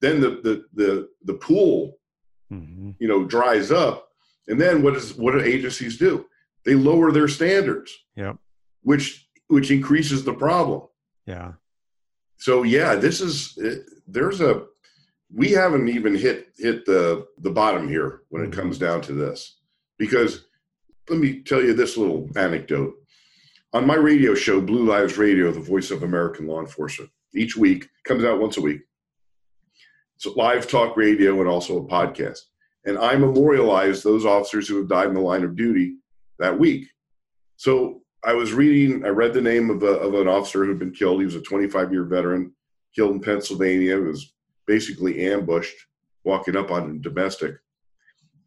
then the, the, the, the pool, mm-hmm. you know, dries up. And then what, is, what do agencies do? They lower their standards, yep. which, which increases the problem. Yeah. So yeah, this is, eh, there's a, we haven't even hit hit the the bottom here when it hmm. comes down to this because let me tell you this little anecdote on my radio show blue lives radio the voice of american law enforcement each week comes out once a week it's a live talk radio and also a podcast and i memorialize those officers who have died in the line of duty that week so i was reading i read the name of, a, of an officer who had been killed he was a 25 year veteran killed in pennsylvania it was basically ambushed walking up on a domestic.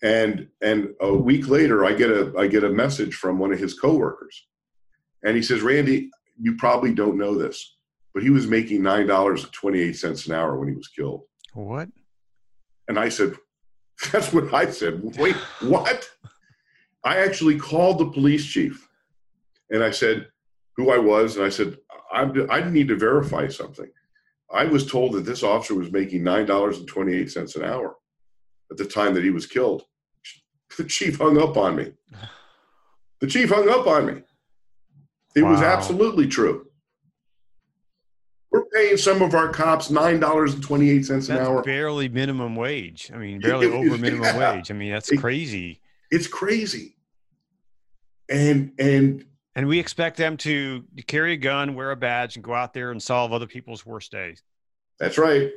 And and a week later, I get a I get a message from one of his coworkers, and he says, "Randy, you probably don't know this, but he was making nine dollars and twenty eight cents an hour when he was killed." What? And I said, "That's what I said." Wait, what? I actually called the police chief, and I said who I was, and I said, I'm, I need to verify something. I was told that this officer was making nine dollars and twenty eight cents an hour at the time that he was killed. The chief hung up on me. The chief hung up on me. It wow. was absolutely true. We're paying some of our cops nine dollars and twenty eight cents an hour. Barely minimum wage. I mean, barely it, over minimum yeah. wage. I mean, that's it, crazy. It's crazy. And and and we expect them to carry a gun, wear a badge, and go out there and solve other people's worst days. That's right.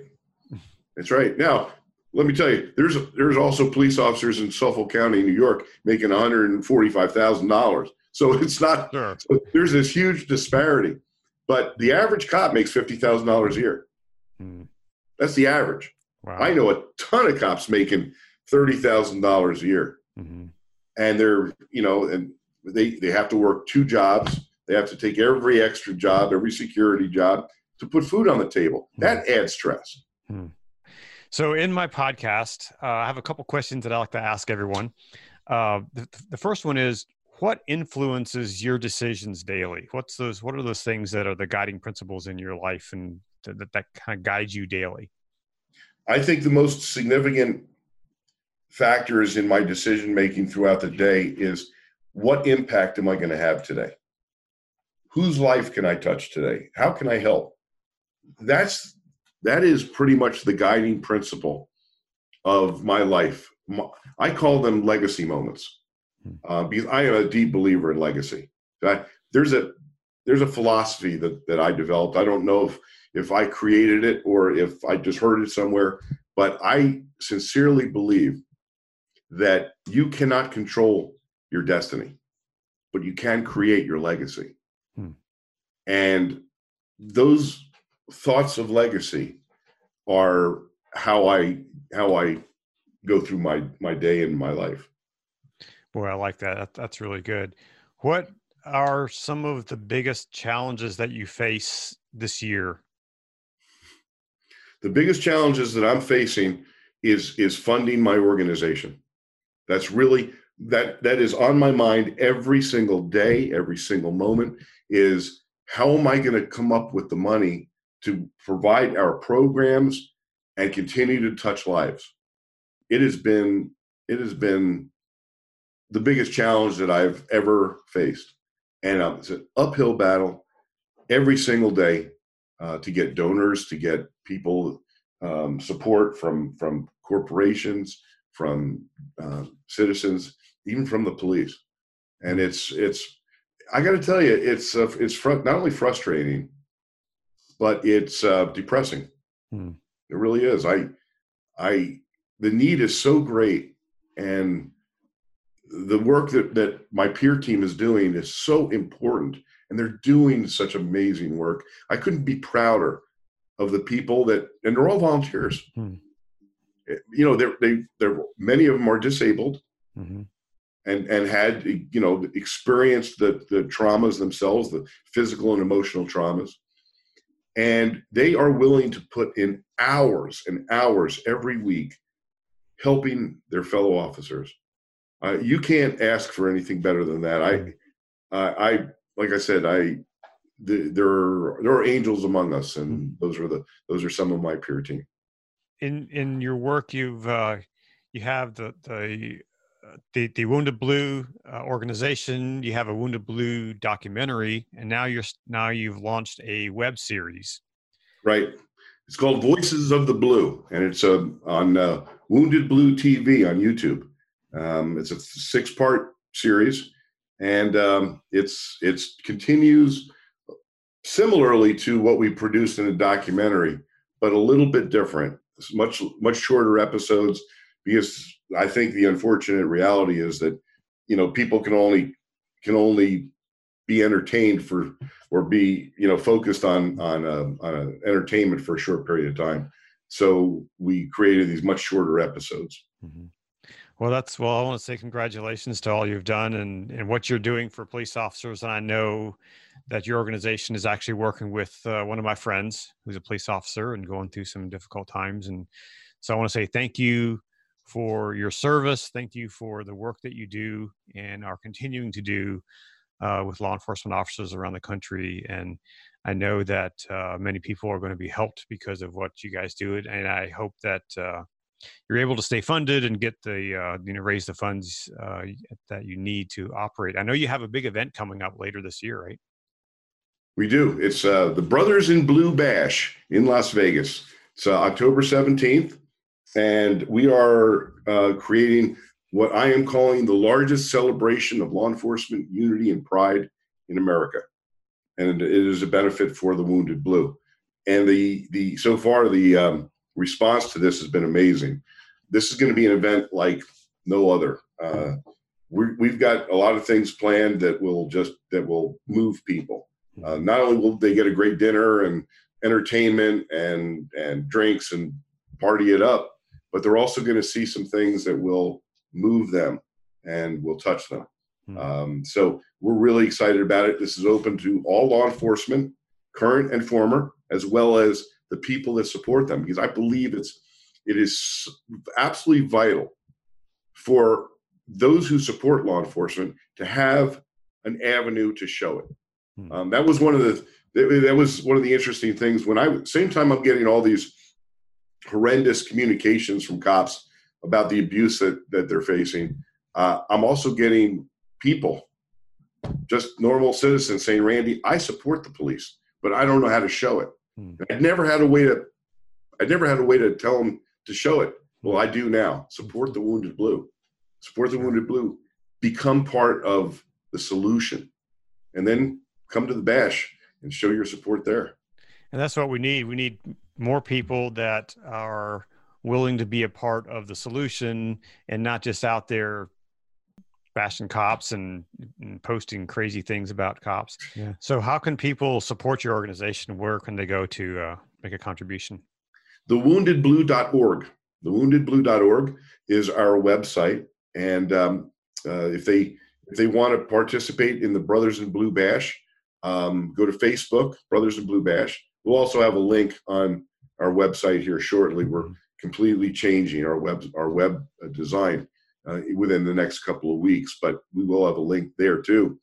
That's right. Now, let me tell you, there's there's also police officers in Suffolk County, New York, making one hundred and forty-five thousand dollars. So it's not. Sure. So there's this huge disparity, but the average cop makes fifty thousand dollars a year. Hmm. That's the average. Wow. I know a ton of cops making thirty thousand dollars a year, mm-hmm. and they're you know, and they, they have to work two jobs. They have to take every extra job, every security job to put food on the table. Hmm. That adds stress. Hmm. So, in my podcast, uh, I have a couple questions that I like to ask everyone. Uh, the, the first one is what influences your decisions daily what's those what are those things that are the guiding principles in your life and that, that kind of guides you daily i think the most significant factors in my decision making throughout the day is what impact am I going to have today? Whose life can I touch today? How can I help? That's that is pretty much the guiding principle of my life. I call them legacy moments hmm. uh, because I am a deep believer in legacy. I, there's a there's a philosophy that that I developed. I don't know if if I created it or if I just heard it somewhere, but I sincerely believe that you cannot control your destiny, but you can create your legacy. Hmm. And those thoughts of legacy are how I how I go through my my day and my life. Boy, I like that. That's really good. What are some of the biggest challenges that you face this year? The biggest challenges that I'm facing is is funding my organization. That's really that that is on my mind every single day, every single moment is how am I going to come up with the money to provide our programs and continue to touch lives? It has been it has been the biggest challenge that I've ever faced, and uh, it's an uphill battle every single day uh, to get donors, to get people um, support from from corporations, from uh, citizens, even from the police. And it's it's I got to tell you, it's uh, it's fr- not only frustrating, but it's uh, depressing. Hmm. It really is. I I the need is so great, and the work that that my peer team is doing is so important, and they're doing such amazing work. I couldn't be prouder of the people that, and they're all volunteers. Hmm. You know, they're they they're many of them are disabled. Mm-hmm and and had you know experienced the the traumas themselves, the physical and emotional traumas, and they are willing to put in hours and hours every week helping their fellow officers. Uh, you can't ask for anything better than that. I, I, I like I said, I the, there are there are angels among us, and hmm. those are the those are some of my peer team. In in your work, you've uh, you have the the uh, the, the Wounded Blue uh, organization. You have a Wounded Blue documentary, and now you're now you've launched a web series. Right. It's called Voices of the Blue, and it's uh, on uh, Wounded Blue TV on YouTube. Um, it's a six part series, and um, it's it's continues similarly to what we produced in the documentary, but a little bit different. Much much shorter episodes because I think the unfortunate reality is that you know people can only can only be entertained for or be you know focused on on a, on a entertainment for a short period of time. So we created these much shorter episodes. Mm-hmm. Well, that's well. I want to say congratulations to all you've done and and what you're doing for police officers. And I know that your organization is actually working with uh, one of my friends who's a police officer and going through some difficult times. And so I want to say thank you for your service. Thank you for the work that you do and are continuing to do uh, with law enforcement officers around the country. And I know that uh, many people are going to be helped because of what you guys do. And I hope that uh, you're able to stay funded and get the uh, you know raise the funds uh, that you need to operate. I know you have a big event coming up later this year, right? We do. It's uh, the Brothers in Blue Bash in Las Vegas. It's uh, October 17th, and we are uh, creating what I am calling the largest celebration of law enforcement unity and pride in America, and it is a benefit for the Wounded Blue. And the the so far the um, response to this has been amazing. This is going to be an event like no other. Uh, we have got a lot of things planned that will just that will move people. Uh, not only will they get a great dinner and entertainment and and drinks and party it up, but they're also going to see some things that will move them and will touch them. Hmm. Um, so we're really excited about it. This is open to all law enforcement, current and former, as well as the people that support them because I believe it's it is absolutely vital for those who support law enforcement to have an avenue to show it. Hmm. Um, that was one of the that was one of the interesting things when I same time I'm getting all these horrendous communications from cops about the abuse that that they're facing. Uh, I'm also getting people, just normal citizens, saying, "Randy, I support the police, but I don't know how to show it." Hmm. I'd never had a way to, I'd never had a way to tell them to show it. Well, I do now. Support the Wounded Blue. Support the Wounded Blue. Become part of the solution, and then come to the bash and show your support there. And that's what we need. We need more people that are willing to be a part of the solution and not just out there bashing cops and, and, posting crazy things about cops. Yeah. So, how can people support your organization? Where can they go to uh, make a contribution? TheWoundedBlue.org. TheWoundedBlue.org is our website, and um, uh, if they if they want to participate in the Brothers in Blue Bash, um, go to Facebook, Brothers in Blue Bash. We'll also have a link on our website here shortly. We're mm-hmm. completely changing our web our web uh, design uh, within the next couple of weeks, but we will have a link there too.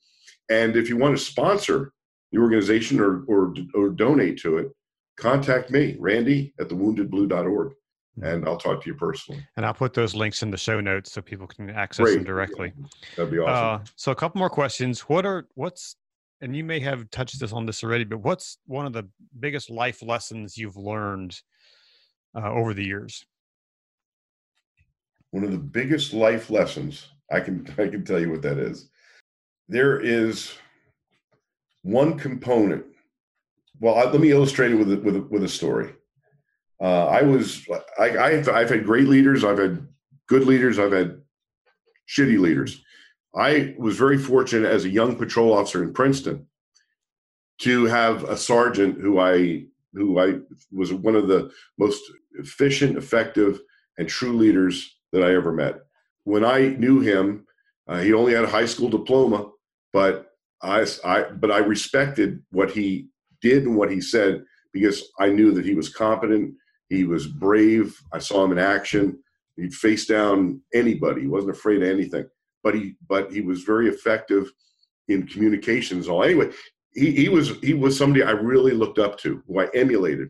And if you want to sponsor the organization or, or, or donate to it, contact me, Randy at thewoundedblue.org, hmm. and I'll talk to you personally. And I'll put those links in the show notes so people can access Great. them directly. That'd be awesome. Uh, so a couple more questions. What are what's and you may have touched this on this already, but what's one of the biggest life lessons you've learned uh, over the years? one of the biggest life lessons I can I can tell you what that is. There is one component. Well, I, let me illustrate it with a, with a, with a story. Uh, I was I, I've, I've had great leaders. I've had good leaders. I've had shitty leaders. I was very fortunate as a young patrol officer in Princeton to have a sergeant who I who I was one of the most efficient, effective, and true leaders that I ever met. When I knew him, uh, he only had a high school diploma, but I, I, but I respected what he did and what he said because I knew that he was competent, he was brave. I saw him in action. He'd face down anybody. He wasn't afraid of anything. But he but he was very effective in communications. All anyway, he, he was he was somebody I really looked up to, who I emulated.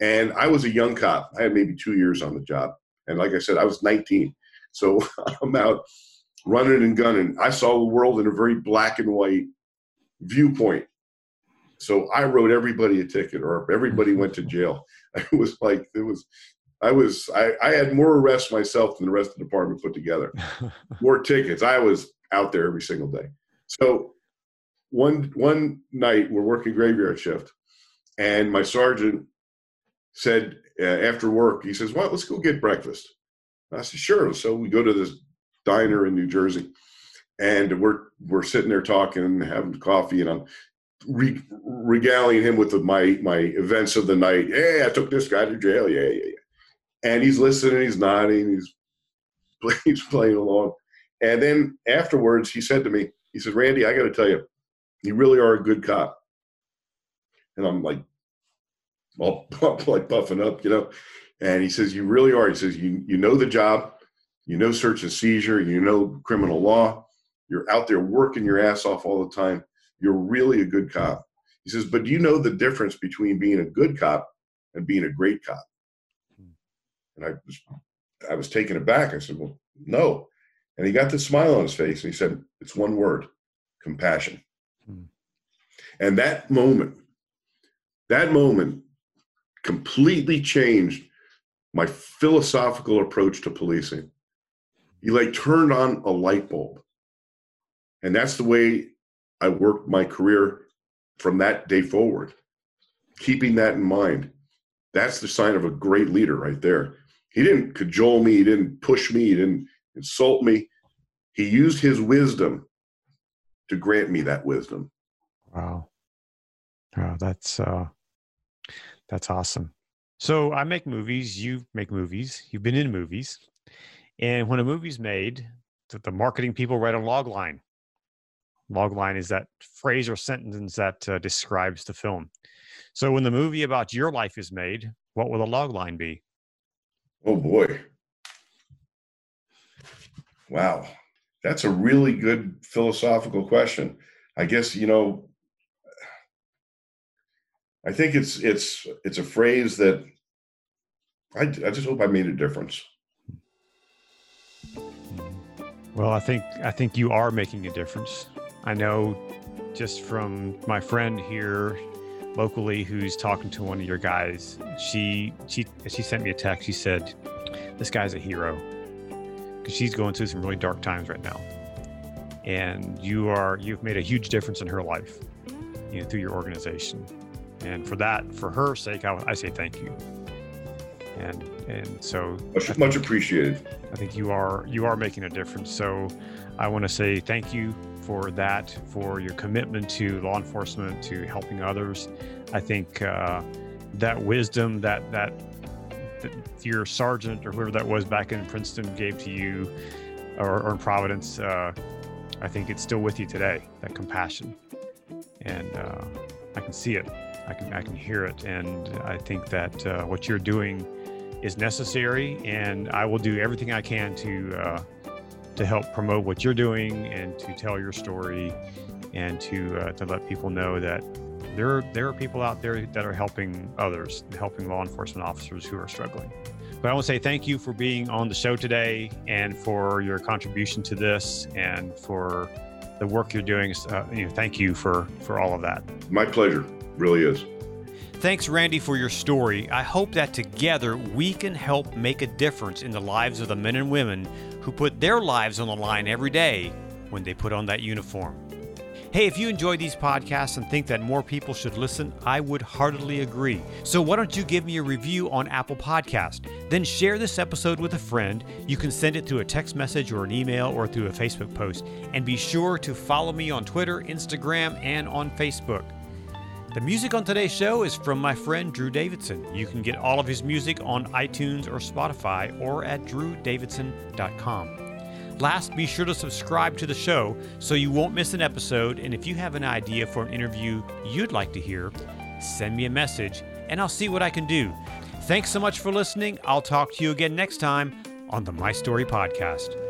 And I was a young cop. I had maybe two years on the job. And like I said, I was 19. So I'm out running and gunning. I saw the world in a very black and white viewpoint. So I wrote everybody a ticket or everybody mm-hmm. went to jail. It was like, it was, I was, I, I had more arrests myself than the rest of the department put together. more tickets. I was out there every single day. So one, one night we're working graveyard shift and my sergeant said uh, after work, he says, well, let's go get breakfast. I said, sure. So we go to this diner in New Jersey, and we're we're sitting there talking, and having coffee, and I'm re- regaling him with the, my my events of the night. Hey, I took this guy to jail. Yeah, yeah, yeah. And he's listening, he's nodding, he's he's playing along. And then afterwards, he said to me, he said, "Randy, I got to tell you, you really are a good cop." And I'm like, all like puffing up, you know. And he says, "You really are." He says, "You you know the job, you know search and seizure, you know criminal law. You're out there working your ass off all the time. You're really a good cop." He says, "But do you know the difference between being a good cop and being a great cop?" And I was I was taken aback. I said, "Well, no." And he got the smile on his face, and he said, "It's one word: compassion." Hmm. And that moment, that moment completely changed my philosophical approach to policing. He like turned on a light bulb. And that's the way I worked my career from that day forward. Keeping that in mind. That's the sign of a great leader right there. He didn't cajole me, he didn't push me, he didn't insult me. He used his wisdom to grant me that wisdom. Wow. Wow, that's uh that's awesome. So I make movies. You make movies. You've been in movies. And when a movie's made, the marketing people write a log line. Log line is that phrase or sentence that uh, describes the film. So when the movie about your life is made, what will the log line be? Oh boy. Wow. That's a really good philosophical question. I guess, you know, I think it's it's it's a phrase that I, I just hope I made a difference. Well, I think I think you are making a difference. I know just from my friend here locally who's talking to one of your guys. She she she sent me a text. She said, "This guy's a hero," because she's going through some really dark times right now, and you are you've made a huge difference in her life, you know, through your organization. And for that, for her sake, I, I say thank you. And and so much, think, much appreciated. I think you are you are making a difference. So I want to say thank you for that, for your commitment to law enforcement, to helping others. I think uh, that wisdom that that your sergeant or whoever that was back in Princeton gave to you, or, or in Providence, uh, I think it's still with you today. That compassion, and uh, I can see it. I can I can hear it, and I think that uh, what you're doing is necessary, and I will do everything I can to uh, to help promote what you're doing and to tell your story, and to uh, to let people know that there there are people out there that are helping others, helping law enforcement officers who are struggling. But I want to say thank you for being on the show today, and for your contribution to this, and for the work you're doing. Uh, you know, thank you for for all of that. My pleasure really is. Thanks, Randy, for your story. I hope that together we can help make a difference in the lives of the men and women who put their lives on the line every day when they put on that uniform. Hey, if you enjoy these podcasts and think that more people should listen, I would heartily agree. So why don't you give me a review on Apple Podcast? Then share this episode with a friend. You can send it through a text message or an email or through a Facebook post. And be sure to follow me on Twitter, Instagram, and on Facebook. The music on today's show is from my friend Drew Davidson. You can get all of his music on iTunes or Spotify or at drewdavidson.com. Last, be sure to subscribe to the show so you won't miss an episode. And if you have an idea for an interview you'd like to hear, send me a message and I'll see what I can do. Thanks so much for listening. I'll talk to you again next time on the My Story Podcast.